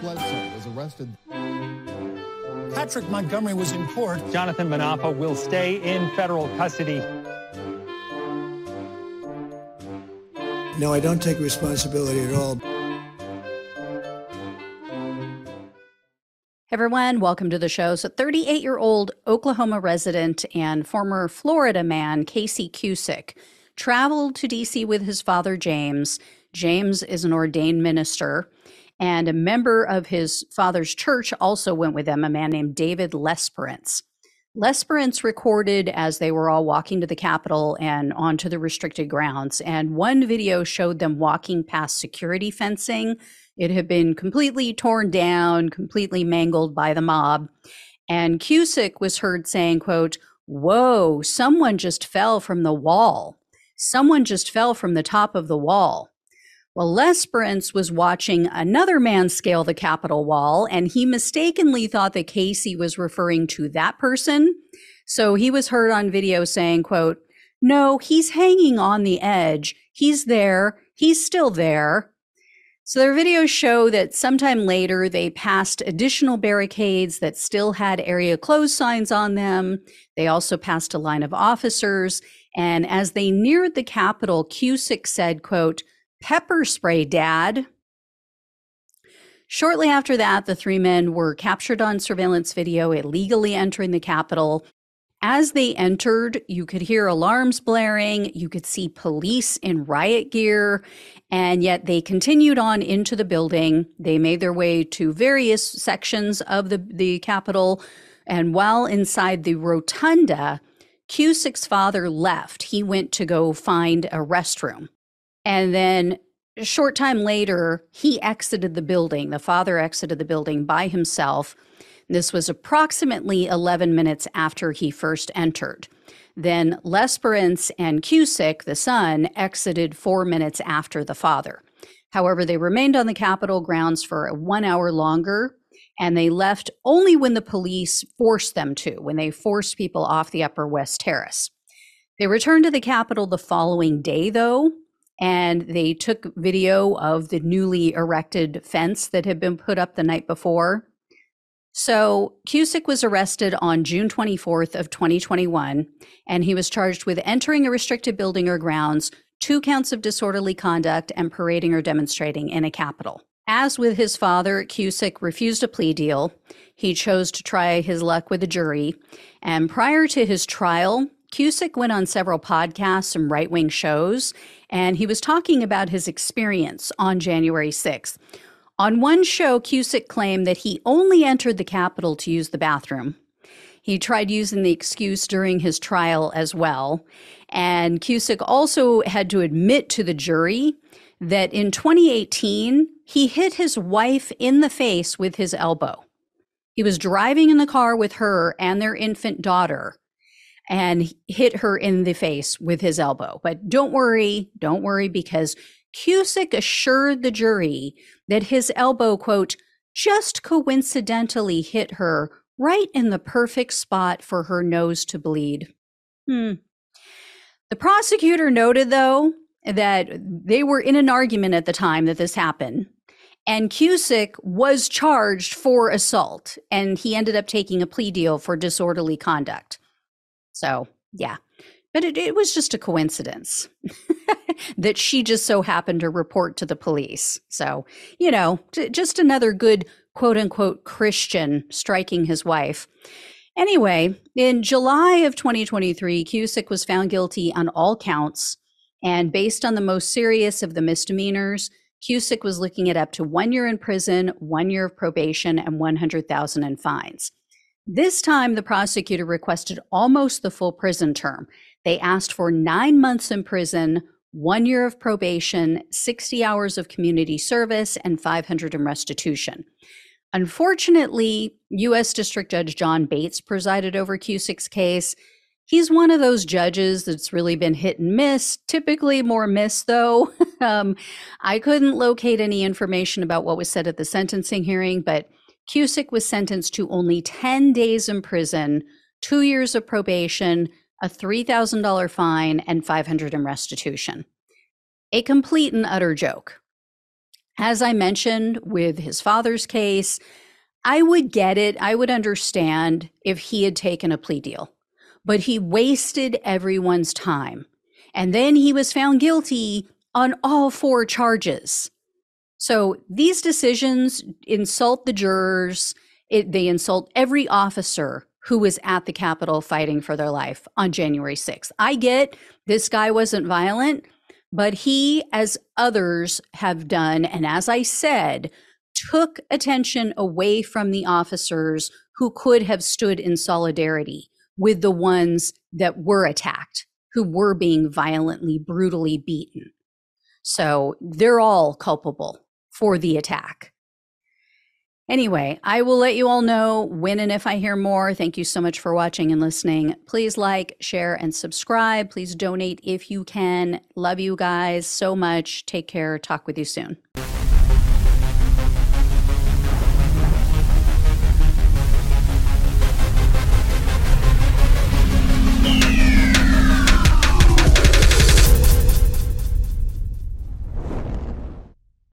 Bledsoe was arrested. Patrick Montgomery was in court. Jonathan Munafo will stay in federal custody. No, I don't take responsibility at all. everyone, welcome to the show. So, 38 year old Oklahoma resident and former Florida man, Casey Cusick, traveled to DC with his father, James. James is an ordained minister, and a member of his father's church also went with them, a man named David Lesperance. Lesperance recorded as they were all walking to the Capitol and onto the restricted grounds. And one video showed them walking past security fencing. It had been completely torn down, completely mangled by the mob. And Cusick was heard saying, quote, Whoa, someone just fell from the wall. Someone just fell from the top of the wall. Well, Lesperance was watching another man scale the Capitol wall, and he mistakenly thought that Casey was referring to that person. So he was heard on video saying, quote, no, he's hanging on the edge. He's there. He's still there. So their videos show that sometime later they passed additional barricades that still had area closed signs on them. They also passed a line of officers and as they neared the Capitol, Cusick said, quote, pepper spray, dad. Shortly after that, the three men were captured on surveillance video illegally entering the Capitol. As they entered, you could hear alarms blaring, you could see police in riot gear, and yet they continued on into the building. They made their way to various sections of the, the Capitol, and while inside the rotunda, Cusick's father left. He went to go find a restroom. And then a short time later, he exited the building. The father exited the building by himself. This was approximately 11 minutes after he first entered. Then Lesperance and Cusick, the son, exited four minutes after the father. However, they remained on the Capitol grounds for one hour longer and they left only when the police forced them to, when they forced people off the Upper West Terrace. They returned to the Capitol the following day, though, and they took video of the newly erected fence that had been put up the night before. So Cusick was arrested on June 24th of 2021, and he was charged with entering a restricted building or grounds, two counts of disorderly conduct, and parading or demonstrating in a Capitol. As with his father, Cusick refused a plea deal. He chose to try his luck with a jury. And prior to his trial, Cusick went on several podcasts and right wing shows, and he was talking about his experience on January 6th. On one show, Cusick claimed that he only entered the Capitol to use the bathroom. He tried using the excuse during his trial as well. And Cusick also had to admit to the jury that in 2018, he hit his wife in the face with his elbow. He was driving in the car with her and their infant daughter and hit her in the face with his elbow. But don't worry, don't worry, because Cusick assured the jury that his elbow, quote, just coincidentally hit her right in the perfect spot for her nose to bleed. Hmm. The prosecutor noted, though, that they were in an argument at the time that this happened. And Cusick was charged for assault, and he ended up taking a plea deal for disorderly conduct. So, yeah. But it, it was just a coincidence that she just so happened to report to the police. So, you know, t- just another good quote unquote Christian striking his wife. Anyway, in July of 2023, Cusick was found guilty on all counts. And based on the most serious of the misdemeanors, Cusick was looking at up to one year in prison, one year of probation, and 100,000 in fines. This time, the prosecutor requested almost the full prison term. They asked for nine months in prison, one year of probation, 60 hours of community service, and 500 in restitution. Unfortunately, U.S. District Judge John Bates presided over Cusick's case, He's one of those judges that's really been hit and miss, typically more miss, though. um, I couldn't locate any information about what was said at the sentencing hearing, but Cusick was sentenced to only 10 days in prison, two years of probation, a $3,000 fine, and 500 in restitution. A complete and utter joke. As I mentioned with his father's case, I would get it. I would understand if he had taken a plea deal, but he wasted everyone's time. And then he was found guilty on all four charges. So these decisions insult the jurors. It, they insult every officer who was at the Capitol fighting for their life on January 6th. I get this guy wasn't violent, but he, as others have done, and as I said, took attention away from the officers who could have stood in solidarity with the ones that were attacked, who were being violently, brutally beaten. So they're all culpable for the attack. Anyway, I will let you all know when and if I hear more. Thank you so much for watching and listening. Please like, share, and subscribe. Please donate if you can. Love you guys so much. Take care. Talk with you soon.